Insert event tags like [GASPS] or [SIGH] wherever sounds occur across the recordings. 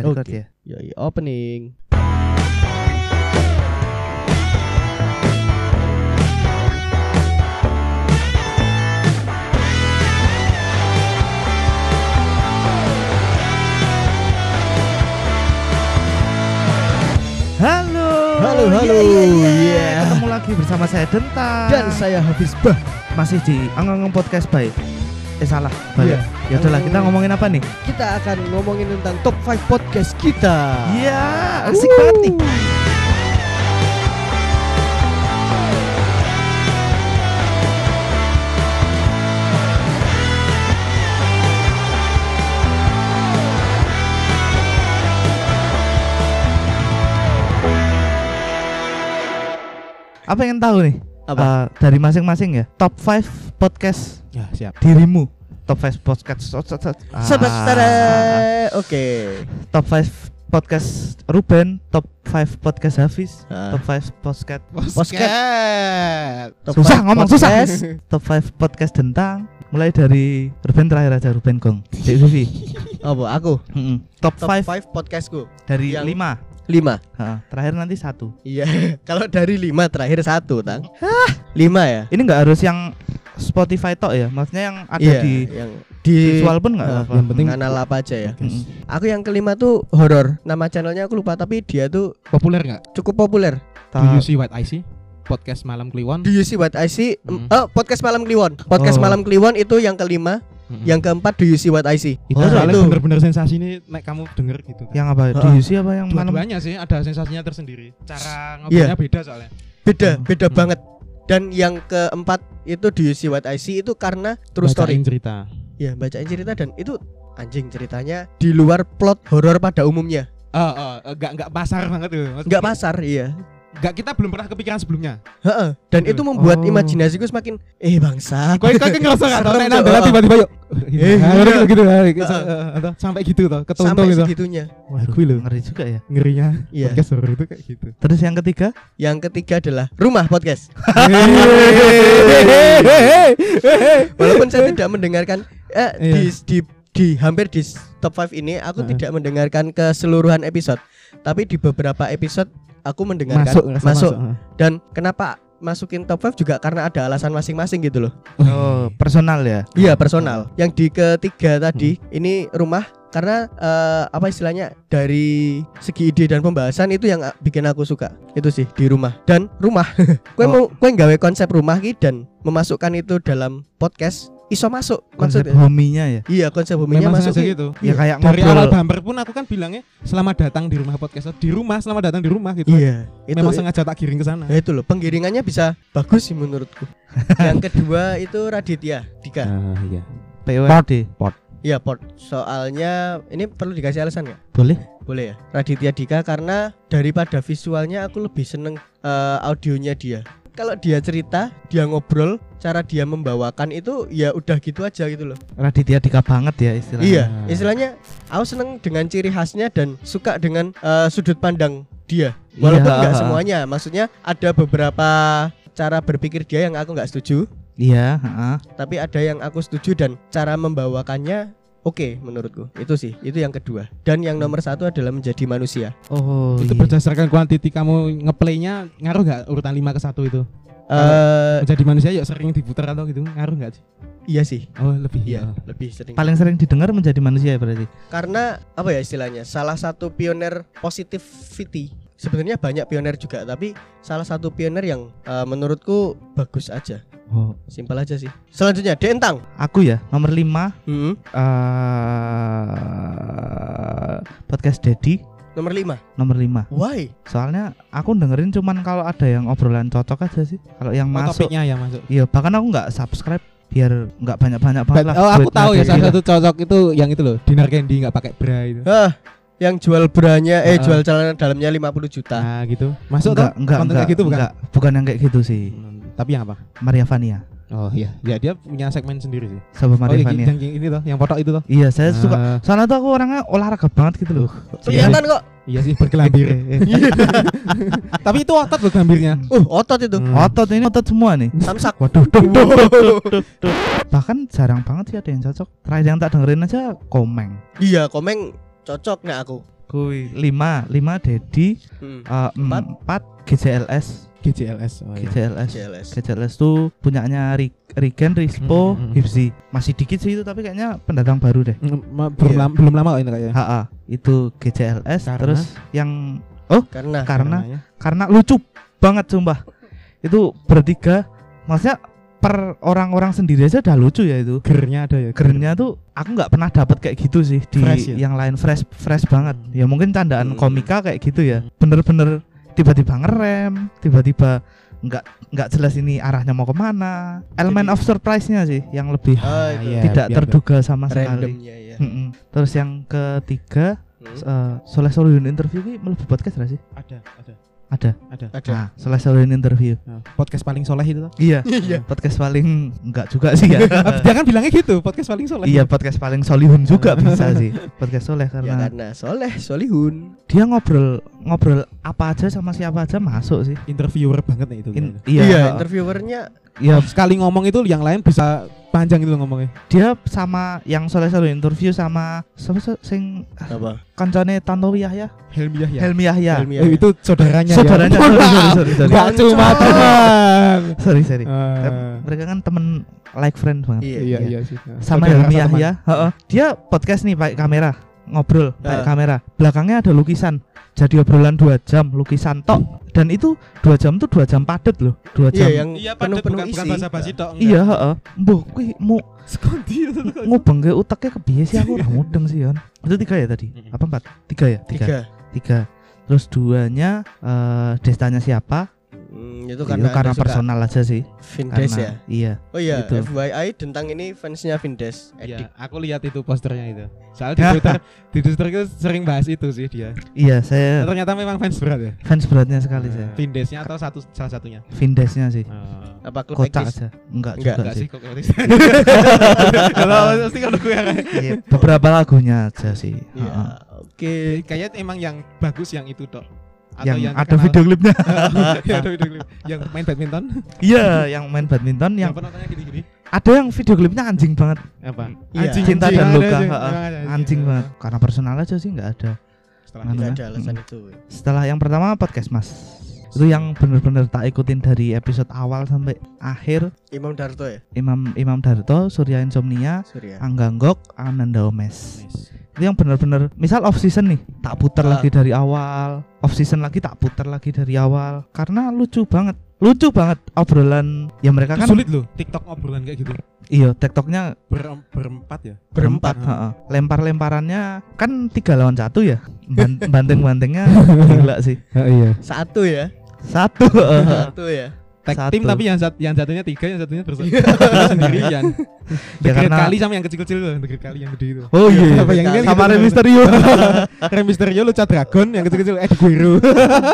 Udah record Oke. ya. Yoi, opening. Halo. Halo, halo. Iya, iya, iya. Iya. Ketemu lagi bersama saya Denta. Dan saya Hafiz Bah. masih di Anggang Podcast by Eh salah. Iya. Ya udahlah, kita ngomongin apa nih? Kita akan ngomongin tentang top 5 podcast kita. Iya, asik banget nih. Apa yang tahu nih? Apa? Eh, dari masing-masing ya. Top 5 podcast Ya siap. dirimu. Top 5 podcast. so- so- so- Ah. Sebentar. Oke. Top 5 podcast Ruben, top 5 podcast Hafiz, Ah. top 5 podcast Posket. Top Susah five ngomong, susah. podcast. [LAUGHS] top 5 podcast tentang mulai dari Ruben terakhir aja Ruben Gong. Cek Vivi. [LAUGHS] Apa? Aku. Mm-mm. Top Top 5 5 podcastku. dari yang- 5. 5. terakhir nanti satu. Iya. [LAUGHS] Kalau dari 5 terakhir satu, Tang. Hah, 5 ya? Ini nggak harus yang Spotify tok ya, maksudnya yang ada Iya, di yang di visual pun nggak Ah, apa. yang penting kanal apa aja ya. Mm-mm. Aku yang kelima tuh horor. Nama channelnya aku lupa tapi dia tuh populer nggak? cukup populer. Do you see what I see? Podcast malam Kliwon. Do you see what I see? Hmm. Oh, podcast malam Kliwon. Podcast Oh. malam Kliwon itu yang kelima. Mm-mm. Yang keempat Do you see what I see? itu Oh, soalnya itu. bener-bener sensasi nih nek kamu denger gitu. yang apa? Ha-ha. Di UC apa yang malam? Dua-duanya sih ada sensasinya tersendiri. Cara Iya. ngobrolnya beda soalnya. Beda, Oh. beda Hmm. banget. Dan yang keempat itu Do you see what I see itu karena true story. Bacain cerita. Ya, bacain cerita dan itu anjing ceritanya di luar plot horor pada umumnya. Oh, oh, enggak enggak pasar banget tuh. Maksudnya Enggak pasar, iya. Enggak kita belum pernah kepikiran sebelumnya. Heeh. Dan itu membuat Oh. imajinasiku semakin eh bangsa. Kau kau ngerasa enggak tahu [LAUGHS] nek Cok. nambah tiba-tiba yuk. Eh, Nah, iya. gitu gitu sampai gitu tuh, ketuntung Sampai gitu. segitunya. Wah, gue loh. Ngeri juga ya. Ngerinya Iya. podcast horor itu kayak gitu. Terus yang ketiga? Yang ketiga adalah rumah podcast. [LAUGHS] Walaupun saya tidak mendengarkan eh, Iya. di, di di hampir di top 5 ini aku tidak mendengarkan keseluruhan episode, tapi di beberapa episode aku mendengarkan masuk masuk. masuk. Dan kenapa masukin top 5 juga karena ada alasan masing-masing gitu loh. Oh, personal ya. Iya, personal. Yang di ketiga tadi Hmm. ini rumah karena eh, apa istilahnya dari segi ide dan pembahasan itu yang eh, bikin aku suka. Itu sih di rumah. Dan rumah. [LAUGHS] Kue Oh. mau kue nggawe konsep rumah ki dan memasukkan itu dalam podcast iso masuk Konsep maksudnya. hominya ya. Iya, konsep hominya Memang masuk. gitu. Ya kayak Dari ngobrol. awal bumper pun aku kan bilangnya selamat datang di rumah podcast. Di rumah, selamat datang di rumah gitu. Iya, itu Memang sengaja tak giring ke sana. Ya itu loh, penggiringannya bisa bagus sih menurutku. [LAUGHS] yang kedua itu Raditya Dika. Ah, iya. PWD. Iya, port. Soalnya ini perlu dikasih alasan nggak? Boleh? Boleh ya. Raditya Dika karena daripada visualnya aku lebih seneng eh, audionya dia. Kalau dia cerita, dia ngobrol, cara dia membawakan itu ya udah gitu aja gitu loh. Raditya Dika banget ya istilahnya. Iya, istilahnya aku seneng dengan ciri khasnya dan suka dengan eh, sudut pandang dia. Walaupun Iya. nggak semuanya, maksudnya ada beberapa cara berpikir dia yang aku nggak setuju, Iya, heeh. tapi ada yang aku setuju dan cara membawakannya oke menurutku. Itu sih, itu yang kedua. Dan yang nomor satu adalah menjadi manusia. Oh, itu iya. berdasarkan kuantiti kamu ngeplaynya ngaruh nggak urutan 5 ke 1 itu? Eh Menjadi manusia yuk sering diputar atau gitu ngaruh nggak sih? iya sih. Oh lebih Iya, ya. lebih sering. paling sering didengar menjadi manusia ya berarti. Karena apa ya istilahnya? Salah satu pioner positivity. Sebenarnya banyak pioner juga, tapi salah satu pioner yang eh, menurutku bagus aja. Oh, Simpel aja sih. Selanjutnya Dentang. aku ya nomor 5 Hmm. eh podcast Dedi Nomor 5. nomor 5. Why? Soalnya aku dengerin cuman kalau ada yang obrolan cocok aja sih. Kalau yang Oh, masuk topiknya ya masuk. Iya, bahkan aku nggak subscribe biar nggak banyak-banyak banget lah. Oh aku tahu ya dari salah satu cocok itu yang itu loh dinner candy nggak pakai bra itu. Hah, yang jual branya eh Ah. jual celana dalamnya 50 juta. Nah gitu. Masuk enggak, tuh enggak, konten enggak, kayak gitu bukan? enggak, bukan yang kayak gitu sih. Hmm, Tapi yang apa? Maria Vania. Oh iya, ya dia punya segmen sendiri sih. Sama Oh Maria iya, Vania. yang ini tuh, yang foto itu tuh. Iya, saya suka. Ah, Soalnya tuh aku orangnya olahraga banget gitu loh. Kelihatan kok. Iya sih bergelambir. [LAUGHS] [LAUGHS] Tapi itu otot loh gelambirnya. Uh, otot itu. Hmm. Otot ini otot semua nih. Samsak. Waduh, duk, duk, duk, duk. Bahkan jarang banget sih ada yang cocok. Terakhir yang tak dengerin aja komeng. Iya, komeng cocok nih aku. Kui lima, lima Dedi, Hmm. eh, Empat. empat GCLS, GCLS. Oh, iya. GCLS. CLS. GCLS tuh punyanya Rigen, Rispo, Hmm, hmm, hmm. Hipsi. Masih dikit sih itu tapi kayaknya pendatang baru deh. Mm, belum Iya. lama belum lama kok ini kayaknya. HA itu GCLS Karena? terus yang Karena karena Namanya. karena lucu banget sumpah. Itu bertiga maksudnya per orang-orang sendiri aja udah lucu ya itu. gernya ada ya. Gernya tuh aku nggak pernah dapat kayak gitu sih di Fresh ya? yang lain fresh fresh banget. Ya mungkin candaan Hmm. komika kayak gitu ya. Bener-bener tiba-tiba ngerem, tiba-tiba nggak nggak jelas ini arahnya mau ke mana. Elemen Jadi- of surprise-nya sih yang lebih itu. iya. tidak terduga sama sekali. randomnya ya. Mm-mm. Terus yang ketiga Hmm. eh, Soleh Solihun interview ini melebu podcast gak sih? Ada, ada, Ada. ada. Ada. Nah, Soleh Solihun interview. Nah, podcast paling soleh itu tuh. Iya. Iya. podcast paling enggak juga sih ya. [LAUGHS] Dia kan bilangnya gitu, podcast paling soleh. iya, podcast paling Solihun juga bisa sih. Podcast Soleh Ya karena karena soleh, solihun. dia ngobrol ngobrol apa aja sama siapa aja masuk sih. Interviewer banget nih itu. In- kayaknya. iya, interviewernya iya, Sekali ngomong itu yang lain bisa panjang itu ngomongnya. dia sama yang Soleh Solihun interview sama siapa sih sing apa? kancane Tantowi Yahya, Helmi Yahya. Helmi Yahya. Helmi Eh, itu saudaranya Saudaranya, ya. sorry, sorry, sorry, sorry. Enggak cuma Bangsa. teman. sorry, sorry. Ah. Mereka kan temen like friend banget. Iya. Iya, iya. iya sih. sama Saudara Helmi. Yahya, heeh. Dia podcast nih pakai kamera, ngobrol pakai Ah. kamera. Belakangnya ada lukisan. Jadi obrolan dua jam, lukisan tok. Dan itu dua jam tuh dua jam padet loh, dua Iya, jam. yang Iya, penuh padat penuh bukan, isi. bukan basa-basi tok. enggak. Iya, heeh. Kuwi mau Sekondi itu. ngubeng ke uteknya kebiye sih aku ora mudeng sih, Yon. Itu tiga ya tadi? Apa empat? Tiga ya? Tiga. Tiga. Terus duanya eh destanya siapa? Hmm, itu Itu karena karena Anda suka personal aja sih. Vindes Karena ya. iya. Oh iya, Itu. FYI tentang ini fansnya Vindes. Iya, aku lihat itu posternya itu. Soalnya di [LAUGHS] Twitter, di Twitter itu sering bahas itu sih dia. Iya, saya Ternyata memang fans berat ya. fans beratnya sekali saya. Vindesnya atau satu salah satunya. Vindesnya sih. Oh. Apa klub Kocak aja. Enggak, Enggak, juga Enggak sih. sih. [LAUGHS] Kalau pasti kalau gue yang Iya, beberapa lagunya aja sih. Iya. Oke. kayaknya emang yang bagus yang itu dok. Yang, ada terkenal- video [LAUGHS] klipnya. Iya, ada video klip. Yang main badminton. Iya, yang main badminton Yang yang penontonnya gini-gini. ada yang video klipnya anjing banget. Apa? Iya. Cinta anjing. dan Ada luka. anjing. heeh. Emang ada Anjing banget. Karena personal aja sih nggak ada. Setelah? Tidak Mana? ada alasan itu. Setelah yang pertama podcast Mas. Itu yang bener-bener tak ikutin dari episode awal sampai akhir. Imam Darto ya? Imam Imam Darto, Surya Insomnia, Surya. Angganggok, Ananda Omes. Itu yang bener-bener misal off season nih, tak putar Ah. lagi dari awal. Off season lagi tak putar lagi dari awal karena lucu banget. Lucu banget obrolan ya mereka Itu kan sulit loh TikTok obrolan kayak gitu. iya tiktoknya Ber berempat ya. Berempat. heeh. lempar-lemparannya kan tiga lawan satu ya Ban- [LAUGHS] banting-bantingnya [LAUGHS] gila sih iya. Satu ya. Satu heeh. Satu ya. Tag Satu. tim tapi yang sat yang satunya tiga, yang satunya bersa- [LAUGHS] sendirian. ya karena kali sama yang kecil-kecil Great kali yang gede itu. oh iya Apa yang ini sama gitu. Rey Mysterio [LAUGHS] Rey Mysterio Lucha Dragon yang kecil-kecil Ed Guerrero.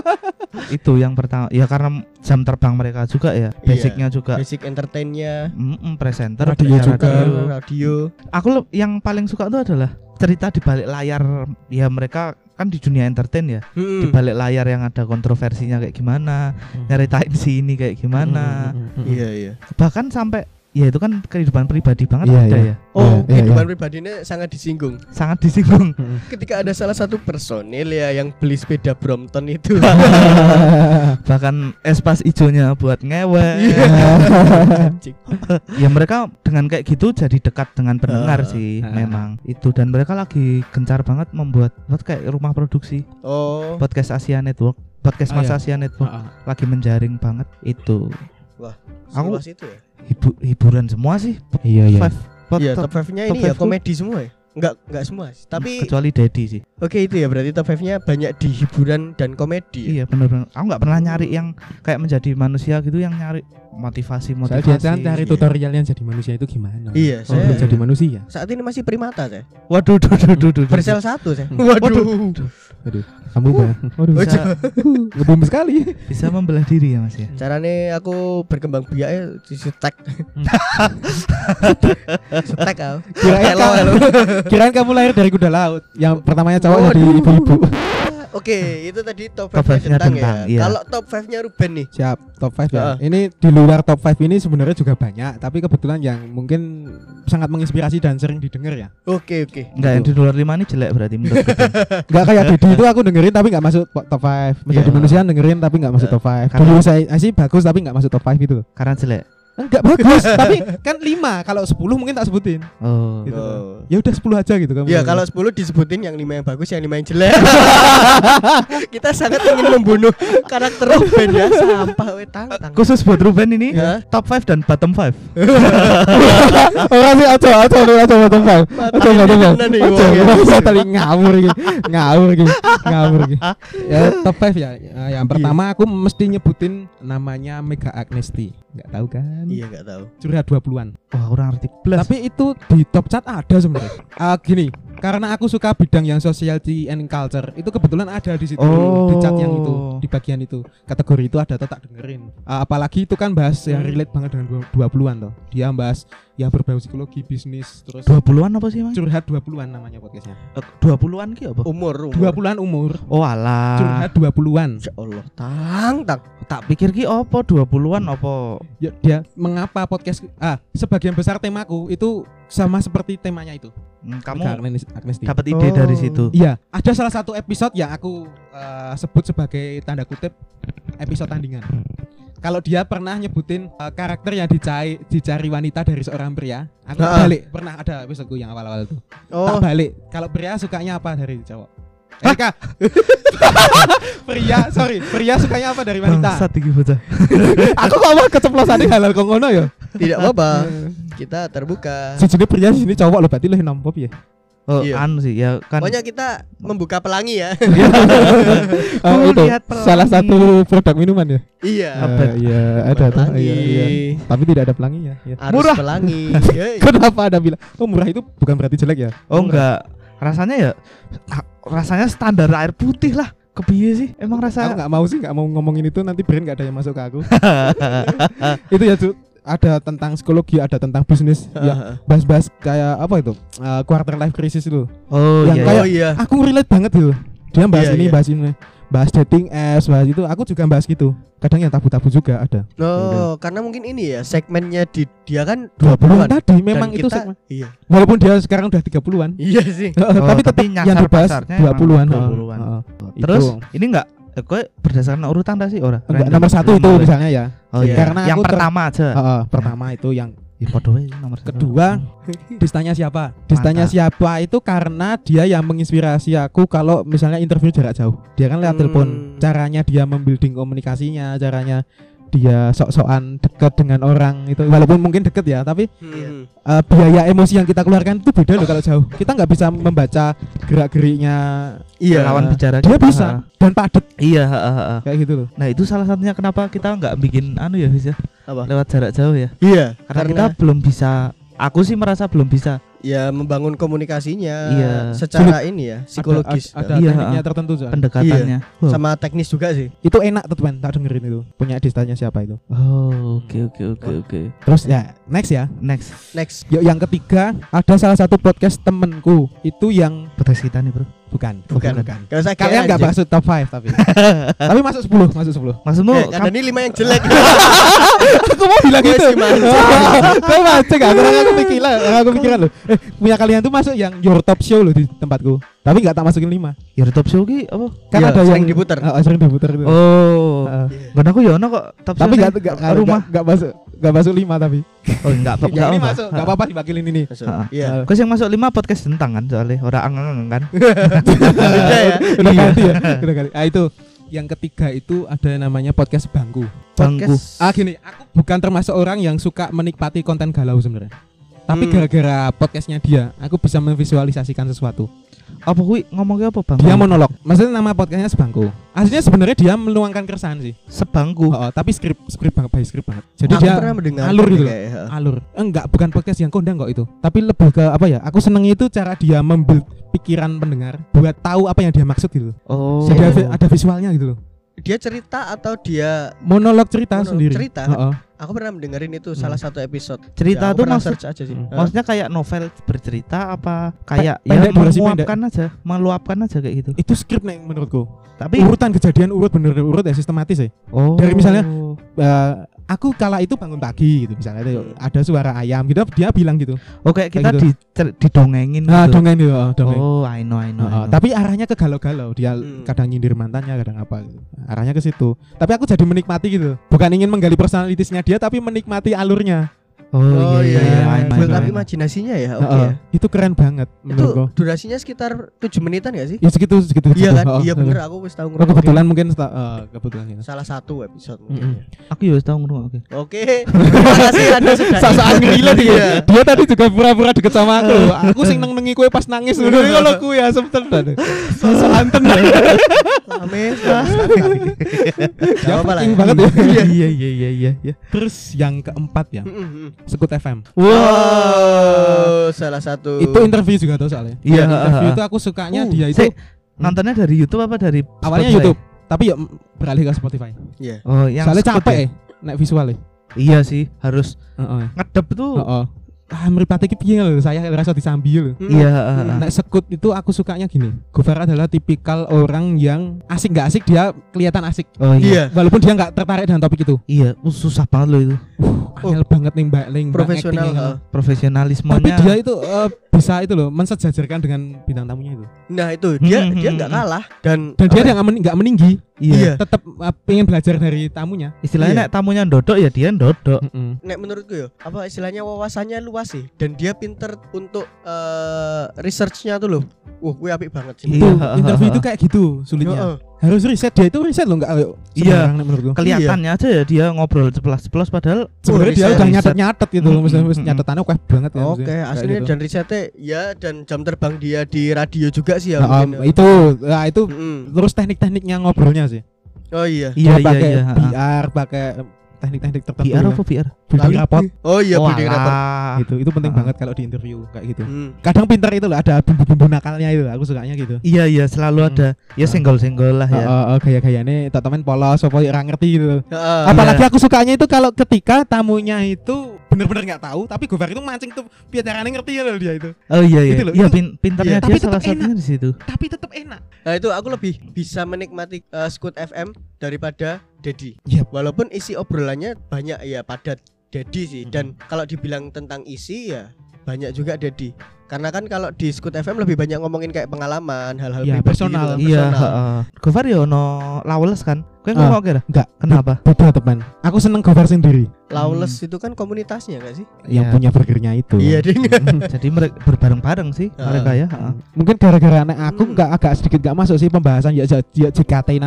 [LAUGHS] itu yang pertama ya karena jam terbang mereka juga ya Iya. basicnya juga Basic entertainnya. Mm-mm, presenter Radio ya, juga. radio. Radio. aku yang paling suka itu adalah cerita di balik layar ya mereka kan di dunia entertain ya. Di Hmm. balik layar yang ada kontroversinya kayak gimana nyeritain si ini kayak gimana. Iya iya. bahkan sampai ya itu kan kehidupan pribadi banget Iya, ada iya. ya Oh, Iya, iya, kehidupan iya. pribadinya sangat disinggung. sangat disinggung [LAUGHS] Ketika ada salah satu personil ya yang beli sepeda Brompton itu. [LAUGHS] bahkan espas ijonya buat ngewe Iya. Ya mereka dengan kayak gitu jadi dekat dengan pendengar Ah, sih ah. memang itu dan mereka lagi gencar banget membuat buat kayak rumah produksi Oh. podcast Asia Network podcast Ah, Mas iya. Asia Network Heeh. lagi menjaring banget itu Aku- Seluas itu ya. Hibu- hiburan semua sih Iya iya. Five- pot- Iya, top- top 5-nya top ini ya five komedi semua ya. Enggak enggak semua sih. Tapi kecuali Dedi sih oke itu ya berarti top 5-nya banyak di hiburan dan komedi. ya? iya bener-bener aku nggak pernah nyari yang kayak menjadi manusia gitu yang nyari motivasi Saya motivasi biasa cari iya. tutorialnya jadi manusia itu gimana. Iya, Oh, saya jadi manusia. saat ini masih primata saya. waduh duh, duh, duh, duh. Persel satu saya. Waduh. Aduh, kamu Pak. Waduh, bisa, ngebum sekali. bisa membelah diri ya mas ya Carane aku berkembang biak di setek. setek. Kirain Hello, kamu, kirain kamu lahir dari kuda laut. Yang pertamanya cowok Waduh. jadi ibu-ibu. Oke, itu tadi top Top 5 five-nya tentang, tentang, ya. iya. Kalau top 5-nya Ruben nih. Siap, top 5 ya. Heeh. Ini di luar top 5 ini sebenarnya juga banyak, tapi kebetulan yang mungkin sangat menginspirasi dan sering didengar ya. Oke, oke. Enggak yang di luar lima ini jelek berarti menurut gue. [LAUGHS] Enggak kayak Dedi itu aku dengerin tapi enggak masuk top 5. Menjadi Iya. manusia dengerin tapi enggak masuk top 5. Karena- Dulu saya sih bagus tapi enggak masuk top 5 itu. Karena jelek. Enggak bagus, [LAUGHS] tapi kan 5. Kalau 10 mungkin tak sebutin. Oh. Gitu. Oh. Ya udah 10 aja gitu kan. Ya kalau 10 disebutin yang 5 yang bagus, yang 5 yang jelek. [LAUGHS] Kita sangat ingin membunuh karakter Ruben ya, sampah we tantang. Khusus buat Ruben ini Ya. top 5 dan bottom 5. [LAUGHS] Ora sih aja aja aja bottom 5. Aja bottom 5. Tenan nih, Aja ya. tadi ngawur iki. Ngawur iki. Ngawur iki. Ya top 5 ya. Eh, Yang pertama aku mesti nyebutin namanya Mega Agnesti. Enggak tahu kan? Iya, enggak tahu. Curhat 20-an. Wah, orang ngerti plus. Tapi itu di top chat ada sebenarnya. Ah, gini, karena aku suka bidang yang sociality and culture, itu kebetulan ada di situ Oh. di chat yang itu, di bagian itu. Kategori itu ada tetap dengerin. Ah, apalagi itu kan bahas yang relate banget dengan dua- 20-an toh. Dia bahas yang berbau psikologi, bisnis, terus 20-an apa sih, Mang? curhat 20-an namanya podcastnya. Eh, 20-an ki apa? Umur, umur. 20-an umur, Oh alah. curhat 20-an. Ya Allah, tang tang. Tak pikir ki apa 20-an apa? Ya, dia mengapa podcast ah sebagian besar temaku itu sama seperti temanya itu. Hmm, kamu Agnes- Agnesti. dapat ide Oh. dari situ. Iya, ada salah satu episode yang aku eh, sebut sebagai tanda kutip episode tandingan. Kalau dia pernah nyebutin eh, karakter yang dicari dicari wanita dari seorang pria, aku Ah. balik pernah ada episodeku yang awal-awal itu. Oh, Tak balik. Kalau pria sukanya apa dari cowok? Erika. [LAUGHS] pria, sorry, pria sukanya apa dari wanita? Bangsat iki bocah. [LAUGHS] aku kok mau keceplosan halal kok ngono ya. tidak apa-apa. Kita terbuka. Si jenis pria di sini cowok lo berarti lo nompo ya. Oh, Iya. anu sih ya kan. Pokoknya kita membuka pelangi ya. [LAUGHS] Ku itu lihat pelangi. salah satu produk minuman ya. iya. Apa? Eh, iya, ada tuh. Iya, iya. Tapi tidak ada pelanginya. Ya. Arus Murah. pelangi. [LAUGHS] Kenapa ada bilang? Oh murah itu bukan berarti jelek ya? Oh enggak. Rasanya ya rasanya standar air putih lah. Kepiye sih? Emang Aku rasa nggak mau sih nggak mau ngomongin itu nanti brand nggak ada yang masuk ke aku. [LAUGHS] itu ya Cuk. Ada tentang psikologi, ada tentang bisnis. [LAUGHS] ya bahas-bahas kayak apa itu? Eh, quarter life crisis itu. Oh Yang iya. kayak- oh iya. Aku relate banget gitu. Dia bahas Iya, ini, iya. bahas ini, bahas dating apps, bahas itu. Aku juga bahas gitu. Kadang yang tabu-tabu juga ada. Oh, karena mungkin ini ya segmennya di dia kan 20-an 20-an. tadi memang itu kita- segmen. Iya. Walaupun dia sekarang udah 30-an. Iya sih. [LAUGHS] Oh, tapi tetap yang dibahas pasarnya emang 20-an. 20-an. Heeh. Terus Itu. ini enggak kowe berdasarkan urutan dah sih ora? Enggak, nomor satu itu Nomor- misalnya ya. Oh iya. Karena yang aku pertama aja. Heeh, pertama itu yang Ya nomor kedua distanya siapa? Distanya siapa itu karena dia yang menginspirasi aku kalau misalnya interview jarak jauh. Dia kan lewat Hmm. telepon. Caranya dia membuilding komunikasinya, caranya dia sok-sokan dekat dengan orang itu walaupun mungkin deket ya tapi Hmm. eh, biaya emosi yang kita keluarkan itu beda loh kalau jauh kita nggak bisa membaca gerak-geriknya Iya. lawan bicara dia bisa dan padet Iya, heeh, heeh. kayak gitu loh Nah, itu salah satunya kenapa kita nggak bikin anu ya, Fis ya? Apa? Lewat jarak jauh ya. Iya. Karena, kita belum bisa aku sih merasa belum bisa. ya membangun komunikasinya Iya. secara ini ya psikologis ada, ada, Iya, tekniknya ah. tertentu Zon. pendekatannya. Oh. sama teknis juga sih. itu enak tuh teman tak dengerin itu punya distanya siapa itu Oh, oke oke oke oke. terus ya next ya Next. Next. Yuk yang ketiga ada salah satu podcast temenku itu yang Podcast kita nih, Bro. Bukan Bukan. bukan. Gak usah kalian nggak masuk top 5 tapi [LAUGHS] tapi masuk 10 masuk 10 Maksudmu Eh, ada nih lima yang jelek. [LAUGHS] aku mau bilang gitu mancing. Kau mancing aku aku pikiran aku pikiran loh eh punya kalian tuh masuk yang your top show loh di tempatku tapi nggak tak masukin 5 ya top show ki apa? kan Iya, ada sering yang diputer. Ah, sering diputer itu Oh. Ah. Gak aku ya ono kok top tapi show nggak nggak rumah. nggak masuk nggak masuk 5 tapi Oh, enggak apa yang ini masuk nggak apa-apa diwakilin ini. Iya. Kau yang masuk 5 podcast tentang kan soalnya orang angang kan. Beda [LAUGHS] ya. udah Iya. ganti ya udah ganti ah itu yang ketiga itu ada namanya podcast bangku Bangku. Ah gini aku bukan termasuk orang yang suka menikmati konten galau sebenarnya tapi Hmm. gara-gara podcastnya dia aku bisa memvisualisasikan sesuatu Apa kuwi ngomongnya apa, Bang? dia monolog maksudnya nama podcastnya sebangku aslinya sebenarnya dia meluangkan keresahan sih sebangku. Oh, oh, tapi skrip skrip banget by skrip banget jadi Aku dia pernah mendengar alur gitu loh. kayak, ya. alur enggak bukan podcast yang kondang kok itu tapi lebih ke apa ya aku seneng itu cara dia membuild pikiran pendengar buat tahu apa yang dia maksud gitu Oh. jadi ada, ada visualnya gitu loh dia cerita atau dia Monolog cerita Monolog sendiri. cerita? Heeh. aku pernah mendengarin itu Hmm. salah satu episode. Cerita Ya, tuh maksud aja sih. Hmm. Maksudnya kayak novel bercerita apa kayak ya pendek, durasi meluapkan aja, meluapkan aja kayak gitu. Itu skrip nih menurutku. Tapi Urutan kejadian urut bener urut ya sistematis ya. oh dari misalnya, Eh, aku kala itu bangun pagi gitu misalnya itu ada suara ayam gitu dia bilang gitu. oh kayak kita kayak di didongengin Nah, gitu. dongeng gitu, oh, dongeng. Oh, I know, I know. I Heeh, know. tapi arahnya ke galau-galau dia Hmm. kadang nyindir mantannya kadang apa gitu. arahnya ke situ tapi aku jadi menikmati gitu bukan ingin menggali personalitasnya dia tapi menikmati alurnya oh, Oh iya iya. I know, I Build know, up I know. imajinasinya ya. Oke. Heeh, ya. itu keren banget Itu menurutku durasinya sekitar 7 menitan ya sih? ya segitu segitu Iya kan? Heeh, Iya bener aku wis tahu Oh, ngerungokne. kebetulan mungkin seta- eh, kebetulan gitu. salah satu episode Mm-mm. mungkin. ya. Aku ya wis tahu ngono oke. Oke. Terima kasih Anda sudah Sasa ngile dia. Iya. Dia tadi juga pura-pura deket sama aku. Aku sing neng nengi kue pas nangis dulu. Ya lo kue ya sebentar. Sasa anten. Ames. Ya penting ya. banget ya. Iya iya iya iya iya. Terus yang keempat ya. Sekut FM. Wow, salah satu. Itu interview juga tuh soalnya. Iya, interview itu aku sukanya Uh, dia itu Sik, nontonnya dari YouTube apa dari awalnya Spotify? YouTube, tapi ya beralih ke Spotify. Iya. Oh, yang Soalnya capek ya? ya, naik visual ya. Iya sih, harus Heeh. ngedep tuh. Heeh. Ah, mripate iki piye lho, saya rasa disambi lho. Mm. Iya, heeh. Hmm. Nah, sekut itu aku sukanya gini. Gofar adalah tipikal orang yang asik nggak asik dia kelihatan asik. Oh iya. Iya. Walaupun dia nggak tertarik dengan topik itu. Iya, uh, susah banget loh itu. Oh. Angel banget nih Mbak Ling, Profesional. heeh. Profesionalismenya. Tapi dia itu eh, bisa itu loh mensejajarkan dengan bintang tamunya itu. Nah, itu dia Hmm, dia hmm, nggak hmm. kalah dan Dan dia nggak men- nggak meninggi, iya. Iya. tetap eh, pengen belajar dari tamunya. Istilahnya Iya. nek tamunya ndodok ya dia ndodok. Mm-mm. nek menurutku ya apa istilahnya wawasannya luas sih dan dia pinter untuk eh, researchnya tuh loh wah gue apik banget sih Iya, Itu heeh, interview itu kayak gitu sulitnya. Heeh. Harus riset dia itu riset loh nggak kayak Iya. sembarang nek menurutku. Kelihatannya aja ya dia ngobrol ceplas-ceplos padahal Sebenarnya dia udah riset. nyatet-nyatet gitu loh, misalnya nyatetannya kayak banget ya. Oke, aslinya gitu. dan risetnya ya dan jam terbang dia di radio juga sih ya. Nah, mungkin. um, itu nah, itu Mm-mm. terus teknik-tekniknya ngobrolnya sih. Oh iya. Iya Dia iya pakai iya. heeh. VR, pakai teknik-teknik tertentu. VR ya. apa VR? Building rapport Oh iya, building rapport. Walah. gitu. Itu penting Ah. banget kalau di interview kayak gitu. Hmm. Kadang pintar itu loh ada bumbu-bumbu nakalnya itu. Aku sukanya gitu. Iya iya selalu Hmm. ada ya Ah. senggol-senggol lah ya. Oh, oh, oh, gaya-gayanya tak temen polos apa ya ora ngerti gitu. Apalagi aku sukanya itu kalau ketika tamunya itu bener-bener nggak tahu tapi Gofar itu mancing tuh biar caranya ngerti ya loh dia itu. Oh iya iya. Gitu loh, Iya pin- pintarnya iya. dia Tapi salah satunya di situ. Tapi tetap enak. Nah, itu aku lebih bisa menikmati eh, Scoot FM daripada Dedi. Yap. Walaupun isi obrolannya banyak ya padat Dedi sih dan kalau dibilang tentang isi ya banyak juga Dedi. Karena kan kalau di Scoot FM lebih banyak ngomongin kayak pengalaman, hal-hal Iya, pribadi personal. gitu Iya, personal. heeh. Gofar ya ono Lawless kan? Kowe Ah. ngomong kira? Enggak. Kenapa? [LAUGHS] Beda teman. Aku seneng Gofar sendiri Lawless itu kan komunitasnya gak sih? yang Iya. punya burgernya itu. Iya, ding. Jadi mereka berbareng-bareng sih Ah. mereka ya. heeh. Mungkin gara-gara anak aku Hmm. nggak agak sedikit nggak masuk sih pembahasan ya ya, ya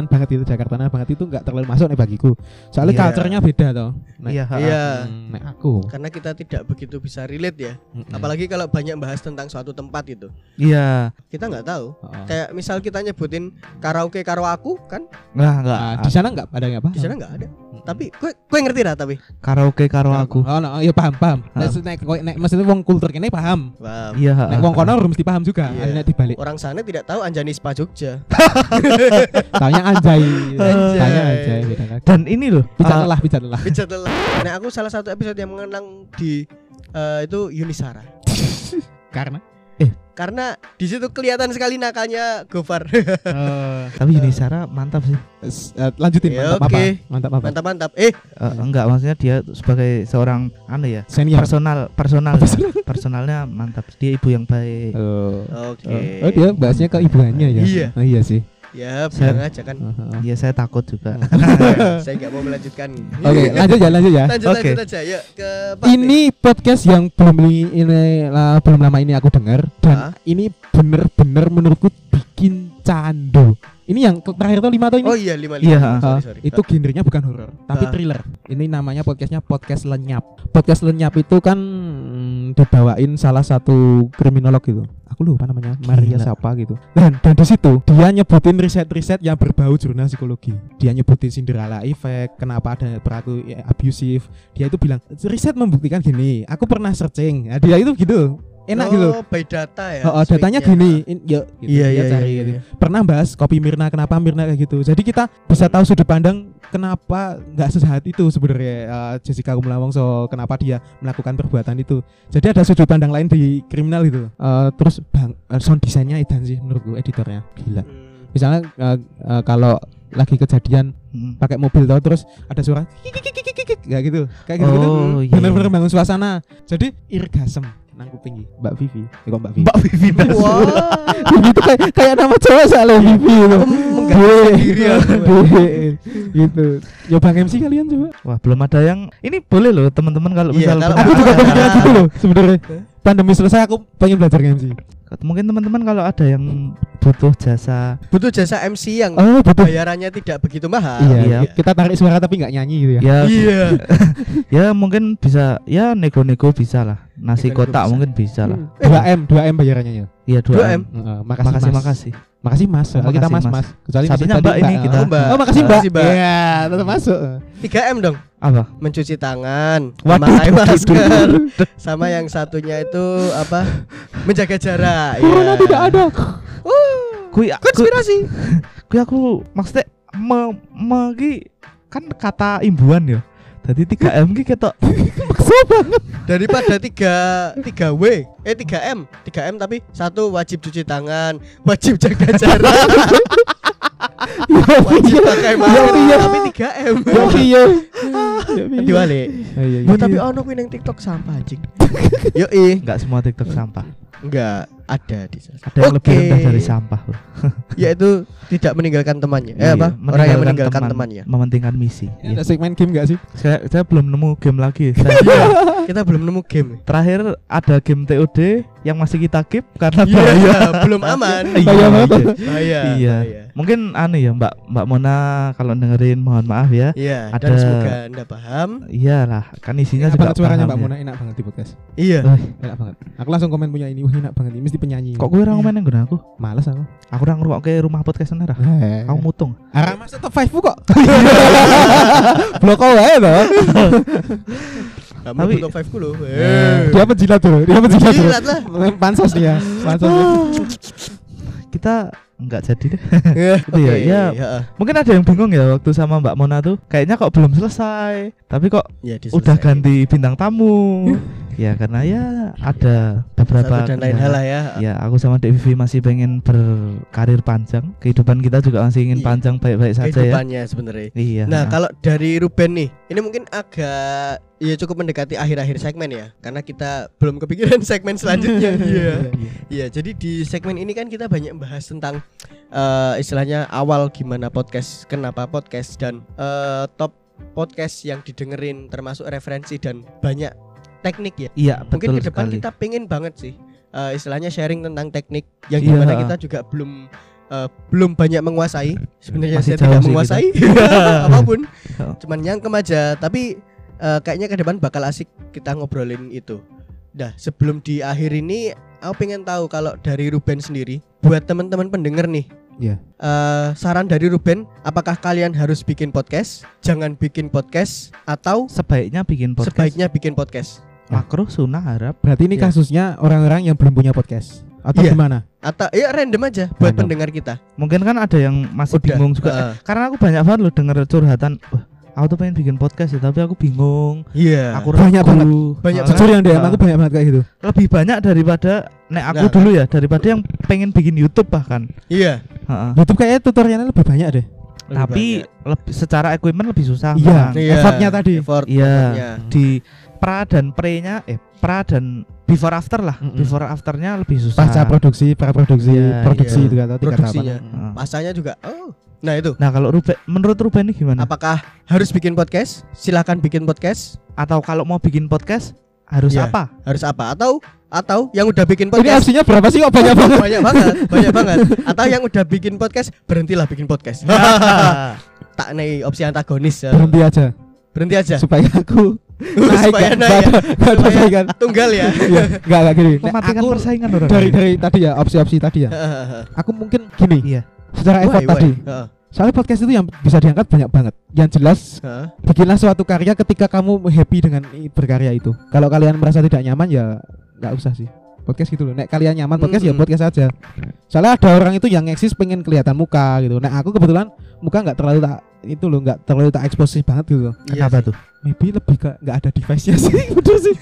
banget itu Jakartainan banget itu nggak terlalu masuk nih bagiku. Soalnya Iya. culture-nya beda toh. Iya, heeh. Iya. Hmm, nek aku. Karena kita tidak begitu bisa relate ya. Mm-mm. Apalagi kalau banyak bahas tentang suatu tempat itu. Iya. Kita nggak tahu. Oh. Kayak misal kita nyebutin karaoke karo aku kan Enggak enggak. Nah, di sana nggak ada nggak apa? di sana nggak ada. Tapi kue kue ngerti lah tapi. karaoke karo aku. Oh, no, ya paham paham. Nek Ah. nek nek maksudnya wong kultur kene paham. Paham. Iya, Nek wong kono harus mesti paham juga. Iya. Nek dibalik. Orang sana tidak tahu Anjani Spa Jogja. [LAUGHS] Soalnya anjay. Anjay. Soalnya anjay. Dan ini loh, Pijat eh, lelah, pijat lelah. Pijat lelah. Nah, aku salah satu episode yang mengenang di eh, itu Yunisara. Karena Karena di situ kelihatan sekali nakalnya Gofar. [LAUGHS] eh, tapi Yunisara mantap sih. eh, lanjutin Ya, mantap oke. apa? Mantap apa? Mantap-mantap. Eh, Eh, enggak maksudnya dia sebagai seorang anu ya Senior. personal personal [LAUGHS] personalnya mantap dia ibu yang baik Oh. oke. Oh, oh, dia bahasnya ke ibuannya ya. Iya. Oh, iya sih. Ya, Saya- bilang aja kan. Iya saya takut juga [LAUGHS] Saya nggak mau [LAUGHS] melanjutkan. Oke, lanjut ya, lanjut ya. Lanjut Oke. lanjut aja. Yuk ke Pak nih. Ini podcast yang belum ini, lah, belum lama ini aku dengar dan ini bener-bener menurutku bikin candu. Ini yang terakhir tuh lima tuh ini. Oh iya, lima Iya, lima. Ah, Sorry, sorry. itu genrenya bukan horor, tapi Ah. thriller. Ini namanya podcastnya podcast lenyap. Podcast lenyap itu kan mm, dibawain salah satu kriminolog gitu. Aku lupa namanya, Maria Gila. siapa gitu. Dan dan di situ dia nyebutin riset-riset yang berbau jurnal psikologi. Dia nyebutin Cinderella effect, kenapa ada perilaku ya, abusif. Dia itu bilang riset membuktikan gini. Aku pernah searching. Nah, dia itu gitu. Enak oh, gitu. by data ya. Oh, oh, datanya gini, in, yuk, gitu, Iya, dia iya, cari iya, gitu. iya. Pernah bahas kopi Mirna, kenapa Mirna kayak gitu. Jadi kita bisa tahu sudut pandang kenapa nggak sesaat itu sebenarnya uh, Jessica Kumala Wongso, kenapa dia melakukan perbuatan itu. Jadi ada sudut pandang lain di kriminal itu. Uh, terus bang, uh, sound desainnya Idan sih menurutku editornya gila. Hmm. Misalnya uh, uh, kalau lagi kejadian Hmm. pakai mobil tau terus ada suara kayak gitu kayak gitu, gitu Oh, iya. bener-bener bangun suasana jadi irgasem nang kuping iki, Mbak Vivi. Ya kok Mbak Vivi? Mbak Vivi Das. Wah. [LAUGHS] gitu kayak kayak nama cewek soalnya Vivi Gue. sendiri ya. [LAUGHS] Gitu. Ya Bang MC kalian coba. Wah, belum ada yang ini boleh loh teman-teman kalau Iya, misal kalau- aku juga kepikiran gitu loh sebenarnya. Pandemi selesai aku pengen belajar MC mungkin teman-teman kalau ada yang butuh jasa Butuh jasa MC yang oh betul bayarannya tidak begitu mahal. iya, Iya. kita tarik suara tapi nggak nyanyi gitu ya ya Iya. [LAUGHS] ya mungkin bisa ya nego-nego bisa lah nasi Nego-nego kotak bisa. mungkin bisa lah Eh, 2 m 2 m bayarannya ya iya 2 2 M. M Heeh, makasih makasih mas. makasih Makasih Mas. Oh, kita makasih, Mas Mas. Mas. Kecuali Satunya Mas Mbak tadi ini kita. Oh, Mbak. Oh, makasih Mbak. Makasih. Iya, tetap masuk. 3M dong. apa Mencuci tangan, Waduh, memakai masker, sama yang satunya itu apa? Menjaga jarak. Corona Iya. tidak ada. kui aku Konspirasi. [LAUGHS] kui aku maksudnya me, me kan kata imbuan ya jadi 3 M ki ketok [LAUGHS] maksa banget Daripada 3 3W, eh 3M, 3M tapi satu wajib cuci tangan, wajib jaga [LAUGHS] jarak, wajib pakai masker, iya. tapi 3M. Ya iya. Iya, iya. tapi ono kuwi ning TikTok sampah anjing. Yo i, enggak semua TikTok sampah enggak ada di sana. ada yang lebih rendah dari sampah bro. [LAUGHS] Yaitu tidak meninggalkan temannya. Eh Iya, apa? Orang yang meninggalkan temannya. mementingkan misi Ya, Iya. Ada segmen game gak sih? saya, saya belum nemu game lagi [LAUGHS] Saya- Iya, kita belum nemu game. terakhir ada game TOD yang masih kita keep karena Iya, bahaya belum aman. [LAUGHS] Iya, Bahaya iya. Bahaya. Iya. bahaya. mungkin aneh ya Mbak Mbak Mona kalau dengerin mohon maaf ya Iya, dan Ada- semoga Anda paham. iyalah kan isinya Enak juga banget suaranya paham Mbak ya. Mona enak banget di podcast. Iya. Eh, Enak banget. Aku langsung komen punya ini, wah enak banget ini mesti penyanyi. kok gue orang main yang aku males aku. aku orang ngerungok ke rumah podcast nara Eh. aku mutung Arah masuk top 5 kok. [LAUGHS] Blok wae toh. Kamu Tapi- butuh 5 ku loh. Dia penjilat dulu, dia penjilat lah. Pansos dia, pansos. [GASPS] kita nggak jadi deh Itu ya, ya. mungkin ada yang bingung ya waktu sama Mbak Mona tuh kayaknya kok belum selesai tapi kok Ya, udah ganti bintang tamu ya karena ya ada beberapa Satu dan lain hal lah ya. Ya, aku sama Dek Vivi masih pengen berkarir panjang. Kehidupan kita juga masih ingin Iya. panjang baik-baik saja ya. Kehidupannya sebenarnya. Iya. Nah, kalau dari Ruben nih, ini mungkin agak ya cukup mendekati akhir-akhir segmen ya, karena kita belum kepikiran [LAUGHS] segmen selanjutnya. [LAUGHS] Iya. Iya, jadi di segmen ini kan kita banyak bahas tentang eh, istilahnya awal gimana podcast, kenapa podcast dan eh, top podcast yang didengerin termasuk referensi dan banyak teknik ya. Iya, Mungkin betul ke depan sekali. kita pengen banget sih eh, istilahnya sharing tentang teknik yang Iya. di mana kita juga belum eh, belum banyak menguasai. Sebenarnya saya tidak menguasai [LAUGHS] apa pun. Oh. Cuman nyangkem aja, tapi eh, kayaknya ke depan bakal asik kita ngobrolin itu. Dah, sebelum di akhir ini aku pengen tahu kalau dari Ruben sendiri buat teman-teman pendengar nih. Iya. eh, saran dari Ruben, apakah kalian harus bikin podcast? Jangan bikin podcast atau Sebaiknya bikin podcast. sebaiknya bikin podcast? Makro sunnah harap. Berarti ini Iya. kasusnya orang-orang yang belum punya podcast atau Iya. gimana? Atau ya random aja buat Random. pendengar kita. Mungkin kan ada yang masih Udah, bingung juga. eh, Karena aku banyak banget loh denger curhatan. Wah, aku tuh pengen bikin podcast ya, tapi aku bingung. Iya. Aku Banyak ragu. banget. Banyak Jujur yang DM aku banyak banget kayak gitu. lebih banyak daripada nek aku Nah. dulu ya, daripada yang pengen bikin YouTube bahkan. Iya. Heeh. YouTube kayaknya tutorialnya lebih banyak deh. Lebih Tapi lebih, secara equipment lebih susah. Iya. Iya. effortnya tadi. Effort, Iya. Di pra dan pre-nya eh pra dan before after lah. Mm-mm. Before afternya lebih susah. Pasca produksi, pra produksi, Iya, produksi iya. itu atau tingkat Produksinya. apa. Heeh. Pasanya juga. Oh. Nah, itu. Nah kalau Ruben, menurut Ruben ini gimana? Apakah harus bikin podcast? Silahkan bikin podcast. Atau kalau mau bikin podcast harus Iya. apa? Harus apa? Atau atau yang udah bikin Ini podcast opsinya berapa sih kok banyak banget? banyak banget, banyak banget. [LAUGHS] Atau yang udah bikin podcast berhentilah bikin podcast. [LAUGHS] tak nih opsi antagonis ya. Berhenti aja Berhenti aja. supaya aku naik [LAUGHS] Supaya kan. naik ya. Nggak ada- saingan. Tunggal ya. Iya, enggak enggak gini. Mematikan aku persaingan orang. dari dari tadi ya opsi-opsi tadi ya. Aku mungkin gini, Iya. secara effort tadi. Heeh. Soalnya podcast itu yang bisa diangkat banyak banget. Yang jelas Heeh. bikinlah suatu karya ketika kamu happy dengan berkarya itu. Kalau kalian merasa tidak nyaman ya nggak usah sih. podcast gitu loh. Nek kalian nyaman podcast ya Mm-mm. podcast aja. Soalnya ada orang itu yang eksis pengen kelihatan muka gitu. Nah aku kebetulan muka nggak terlalu tak itu loh nggak terlalu tak eksposif banget gitu loh. Iya Kenapa sih. tuh? Maybe lebih ke nggak ada device-nya sih. [LAUGHS] Bener sih.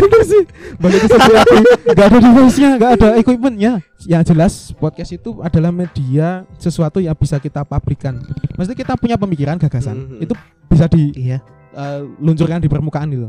Bener sih. Balik ke lagi. [LAUGHS] Nggak ada device-nya, nggak ada equipment-nya. Yang jelas podcast itu adalah media sesuatu yang bisa kita pabrikan. Maksudnya kita punya pemikiran, gagasan. Mhm. Itu bisa di Iya. eh, luncurkan di permukaan gitu.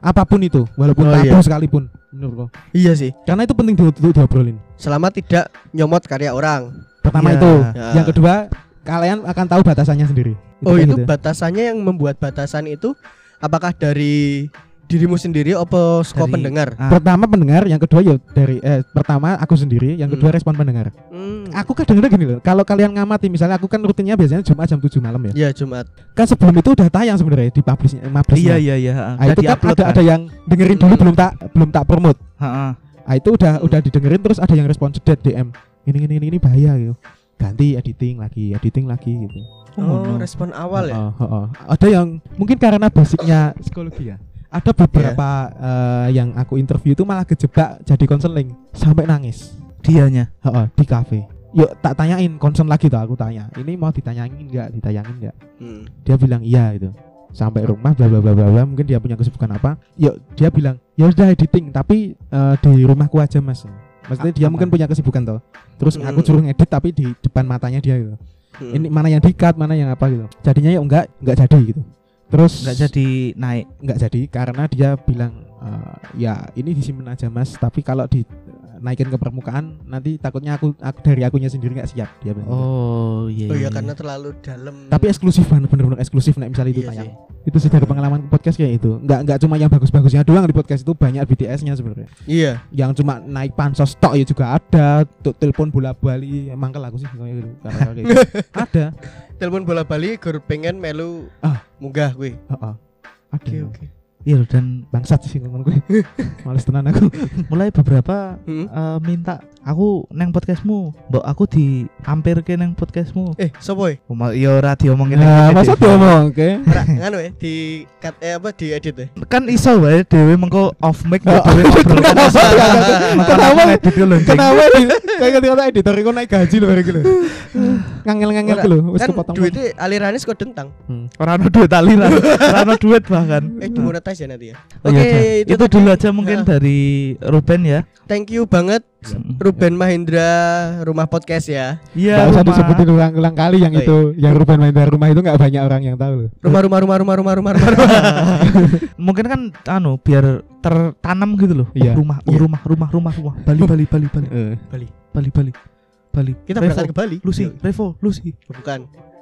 Apa pun itu, walaupun Oh, tabu iya. sekalipun menurutku. Iya sih. Karena itu penting di- untuk diobrolin. Selama tidak nyomot karya orang. Pertama Iya. itu, Ya. yang kedua kalian akan tahu batasannya sendiri. Oh kayak itu gitu. batasannya yang membuat batasan itu apakah dari dirimu sendiri apa saka Dari- pendengar? Ah, Pertama pendengar, yang kedua ya dari eh pertama aku sendiri, yang kedua Hmm. respon pendengar. Hmm. Aku kadang-kadang gini loh, kalau kalian ngamati misalnya aku kan rutinnya biasanya Jumat jam 7 malam ya. Ya Jumat. Kan sebelum itu udah tayang sebenarnya di publishnya, publishnya. iya iya iya. Nah, itu kan upload ada ada yang dengerin dulu Hmm. belum tak belum tak promote. Heeh. Ah itu udah Hmm. udah didengerin terus ada yang respon cedet DM. Ini ini ini, ini bahaya gitu. Ganti editing lagi, editing lagi gitu. Oh, no. respon awal ya. Heeh, heeh. Ada yang mungkin karena basicnya psikologi ya. Ada beberapa eh, yang aku interview itu malah kejebak jadi konseling sampai nangis. Dianya. Heeh, di kafe. Yuk tak tanyain konsen lagi tuh aku tanya. Ini mau ditanyain nggak, ditayangin nggak? Hmm. Dia bilang iya gitu. Sampai rumah bla bla bla bla bla mungkin dia punya kesibukan apa. Yuk dia bilang ya udah editing tapi eh, di rumahku aja mas. Maksudnya dia Aman. mungkin punya kesibukan toh. Terus Hmm. aku suruh ngedit tapi di depan matanya dia gitu. Hmm. Ini mana yang di-cut, mana yang apa gitu. Jadinya ya enggak enggak jadi gitu. Terus Nggak jadi naik. nggak jadi karena dia bilang eh, ya ini disimpan aja mas tapi kalau di naikin ke permukaan nanti takutnya aku, aku dari akunya sendiri nggak siap dia bilang gitu. Oh iya. Oh iya. ya karena terlalu dalam. tapi eksklusif banget bener-bener eksklusif misalnya itu Iya tayang sih. itu sih dari pengalaman podcast kayak itu nggak nggak cuma yang bagus-bagusnya doang di podcast itu banyak BTS-nya sebenarnya Iya. yang cuma naik pansos tok ya juga ada tuh telepon bola bali emang aku sih kayak gitu Karena kayak gitu. [LAUGHS] ada Telepon bola Bali gur pengen melu Ah. Munggah gue. Heeh. Oke oke. Iya dan bangsat sih ngomong gue [LAUGHS] males tenan aku [LAUGHS] mulai beberapa Hmm. eh, minta aku neng podcastmu, mbok aku diampir ke neng podcastmu. Eh, sopo e? Oh, ma- ya ora diomongin nah, neng masa ngomong oke Ora nganu ya di cut eh apa di edit ya. Kan iso wae dhewe mengko off mic Oh, dhewe ngobrol. kenapa? Edit anjing? Kenapa di kayak kata editor iku naik gaji lho bareng lho. Ngangel-ngangel lho wis Kan kepotong. duitnya alirannya kok dentang. Ora ono duit aliran, ora ono duit bahkan. Eh dimonetize ya nanti ya. Oh, Oke, iya, dah. itu dulu aja mungkin dari Ruben ya. Thank you banget Ruben Mahendra Rumah Podcast ya. Iya. Gak usah disebutin ulang-ulang kali yang Oh, itu yang Ruben main dari rumah itu nggak banyak orang yang tahu loh. Rumah rumah rumah rumah rumah rumah rumah. rumah. [LAUGHS] mungkin kan anu biar tertanam gitu loh. Oh, Iya. rumah, oh, Iya. rumah, rumah, rumah, rumah. Bali, Bali, Bali, Bali, Eh. Bali. Bali, Bali, Bali. Kita berangkat ke Bali. Lucy, Yuk. Revo, Lucy. Bukan.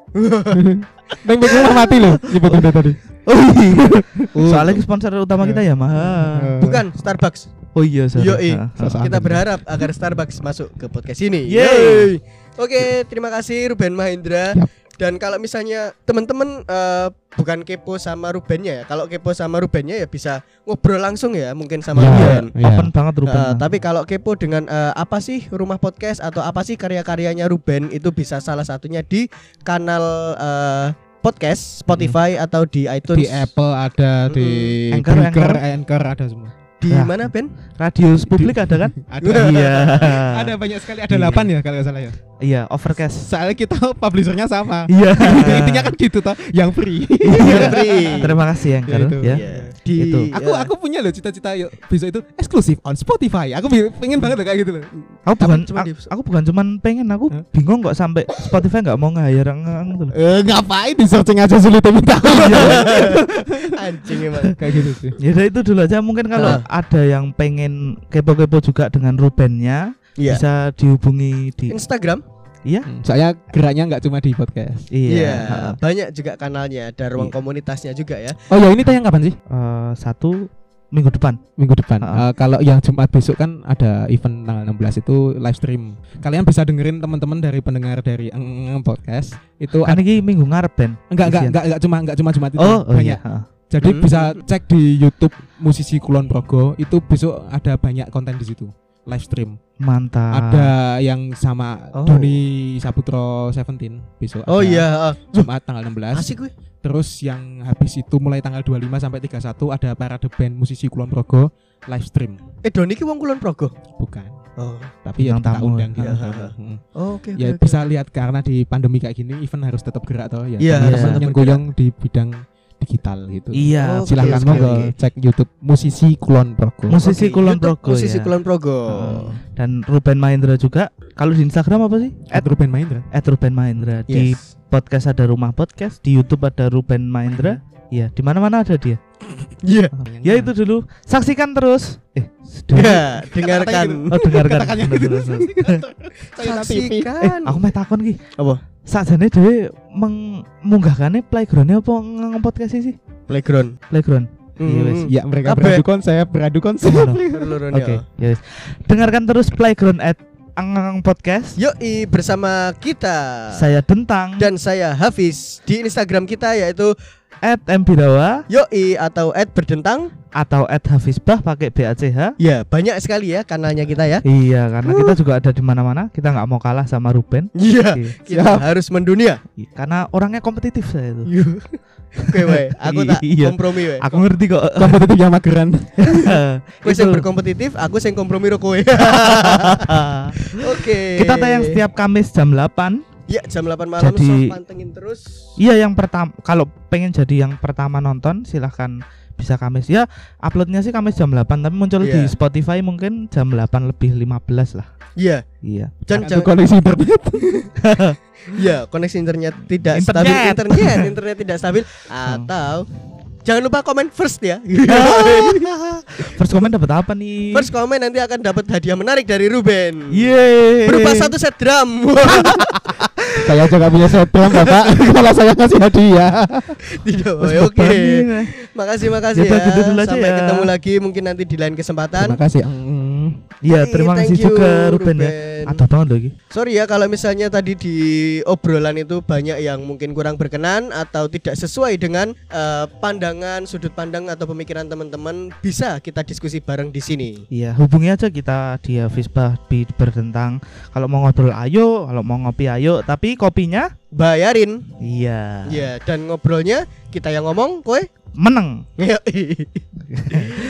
[LAUGHS] Neng rumah mati loh nyebut udah tadi. Oh iya. Soalnya sponsor utama kita ya, mah. Bukan Starbucks. Oh iya, sorry. Yoi. Ah, ah. Sosok Kita berharap agar Starbucks masuk ke podcast ini. Yeay. Oke, terima kasih Ruben Mahendra. Yap. Dan kalau misalnya teman-teman eh, bukan kepo sama Rubennya ya, kalau kepo sama Rubennya ya bisa ngobrol langsung ya, mungkin sama Ya, Ruben. Iya. Open banget Ruben. Mah. tapi kalau kepo dengan eh, apa sih rumah podcast atau apa sih karya-karyanya Ruben itu bisa salah satunya di kanal eh, podcast Spotify atau di iTunes. Di Apple ada di Anchor, Anchor. Anchor ada semua. Di Ya. mana Ben? Radius publik ada kan? Ada. Iya. [LAUGHS] Ada banyak sekali, ada Iya. 8 ya kalau nggak salah ya. Iya, overcast. Soalnya kita [LAUGHS] publishernya sama. Iya. Intinya kan gitu toh, yang free. Yang free. Terima kasih Anchor Ya, itu. ya. Iya. Di Itu. aku aku punya loh cita-cita yuk besok itu eksklusif on Spotify. Aku pengen banget loh kayak gitu loh. Aku bukan cuma aku, bukan cuman pengen aku bingung kok sampai Spotify nggak mau nge-hire orang gitu loh. Eh ngapain di searching aja sulit minta. [LAUGHS] anjing emang. kayak gitu sih. Ya itu dulu aja mungkin kalau ada yang pengen kepo-kepo juga dengan Rubennya Iya. bisa dihubungi di Instagram. Iya. Hmm, Saya geraknya nggak cuma di podcast. Iya. Iya, heeh. banyak juga kanalnya, ada ruang Iya. komunitasnya juga ya. Oh ya ini tayang kapan sih? Eh, satu minggu depan. Minggu depan. Ah. Eh, kalau yang Jumat besok kan ada event tanggal 16 itu live stream. Kalian bisa dengerin teman-teman dari pendengar dari Eng Eng podcast itu Kan ini minggu ngarep Ben. enggak enggak enggak enggak cuma enggak cuma Jumat itu Oh, oh banyak. iya. Jadi Hmm. bisa cek di YouTube musisi Kulon Progo itu besok ada banyak konten di situ. Live stream. Mantap. Ada yang sama Oh. Doni Saputro 17 besok. Oh iya, ah. Jumat tanggal 16. asik gue. Terus yang habis itu mulai tanggal 25 sampai 31 ada parade band musisi Kulon Progo live stream. Eh Doni ki wong kulon Progo. Bukan. Oh. Tapi yang kita tamu. undang gitu. Iya. Hmm. Oh, Oke. Ya oke, oke. bisa lihat karena di pandemi kayak gini event harus tetap gerak toh ya. Iya, tetap yang goyang di bidang digital gitu. Iya, Oke, Silahkan oke, monggo cek YouTube musisi Kulon Progo. Musisi Oke, Kulon YouTube Progo Musisi ya. Kulon Progo. Heeh. Dan Ruben Mahendra juga. Kalau di Instagram apa sih? At Ruben Maindra. At Ruben Mahendra. Di Yes. podcast ada Rumah Podcast, di YouTube ada Ruben Mahendra. Iya, di mana-mana ada dia. Iya. Ya itu dulu. Saksikan terus. Eh. Ya, dengarkan. Oh, dengarkan. Gitu. bener. Eh, Saksikan. aku mau takon ki. Apa? Sakjane dhewe mengunggahkane playgroundnya apa ngang podcast sih? Playground. Playground. Iya, wes. Ya mereka Kabeh. beradu konsep, beradu konsep. [LAUGHS] Oke, ya. ya wes. Dengarkan terus Playground at Angang Podcast. Yoi bersama kita Saya Dentang dan saya Hafiz di Instagram kita yaitu at Mbidawa Yoi atau @berdentang. atau at Hafizbah pakai BACH. Ya, banyak sekali ya kanalnya kita ya. Iya, karena kita juga ada di mana-mana. Kita nggak mau kalah sama Ruben. Iya, Iya. kita Siap. harus mendunia. Karena orangnya kompetitif saya itu. Oke, weh, aku tak Iya. kompromi weh. Aku ngerti kok. Kompetitif yang mageran. [LAUGHS] Kowe sing berkompetitif, aku sing kompromi ro kowe. [LAUGHS] Oke. Kita tayang setiap Kamis jam 8. Ya, jam 8 malam Jadi- so pantengin terus. Iya, yang pertama kalau pengen jadi yang pertama nonton silahkan bisa Kamis. Ya, uploadnya sih Kamis jam 8 tapi muncul di Iya. Spotify mungkin jam 8 lebih 15 lah. Iya, Iya. dan koneksi internet. [LAUGHS] ya koneksi internet tidak Internet. stabil internet internet tidak stabil atau jangan lupa komen first [LAUGHS] ya. First comment dapat apa nih? first komen nanti akan dapat hadiah menarik dari Ruben. Yeay. Berupa satu set drum. [LAUGHS] saya aja gak punya set drum, Bapak. [LAUGHS] Kalau saya kasih hadiah. Tidak, oke. nih. Makasih makasih ya. gitu aja Sampai ya. ketemu lagi mungkin nanti di lain kesempatan. Terima kasih. Iya, Hey, terima kasih you, juga Ruben, ya. Ruben. Ada banget lagi. Sorry ya kalau misalnya tadi di obrolan itu banyak yang mungkin kurang berkenan atau tidak sesuai dengan eh, pandangan, sudut pandang atau pemikiran teman-teman, bisa kita diskusi bareng di sini. Iya, hubungi aja kita di Fisbah di bertentang. Kalau mau ngobrol ayo, kalau mau ngopi ayo, tapi kopinya Bayarin. iya. Ya, dan ngobrolnya kita yang ngomong, kowe. Menang. [LAUGHS]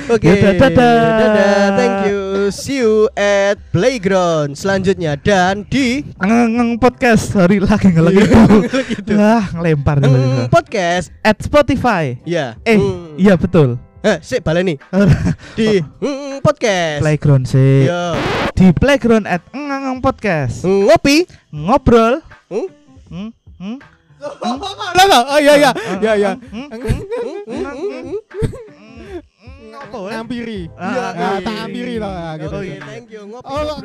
Oke. Yaudah, dadah. Dadah, Thank you. See you at playground selanjutnya dan di Ngang podcast. Sorry lagi ngelagi gitu. [LAUGHS] Wah, ngelempar Mm, dulu. podcast. At Spotify. Ya. Eh, Mm. iya betul. Eh, sik baleni. [LAUGHS] Di mm, podcast. Playground sih. Ya. Di Playground at Ngang Podcast. Ngopi. Ngobrol. Hmm? Hmm? Hmm? Lah enggak? Oh iya iya. Iya iya. Ngopo ya? Tak ampiri lah. Gitu. Oh thank you. Ngopi. Oh, enggak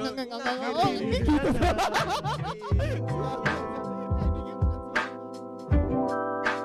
[LAUGHS]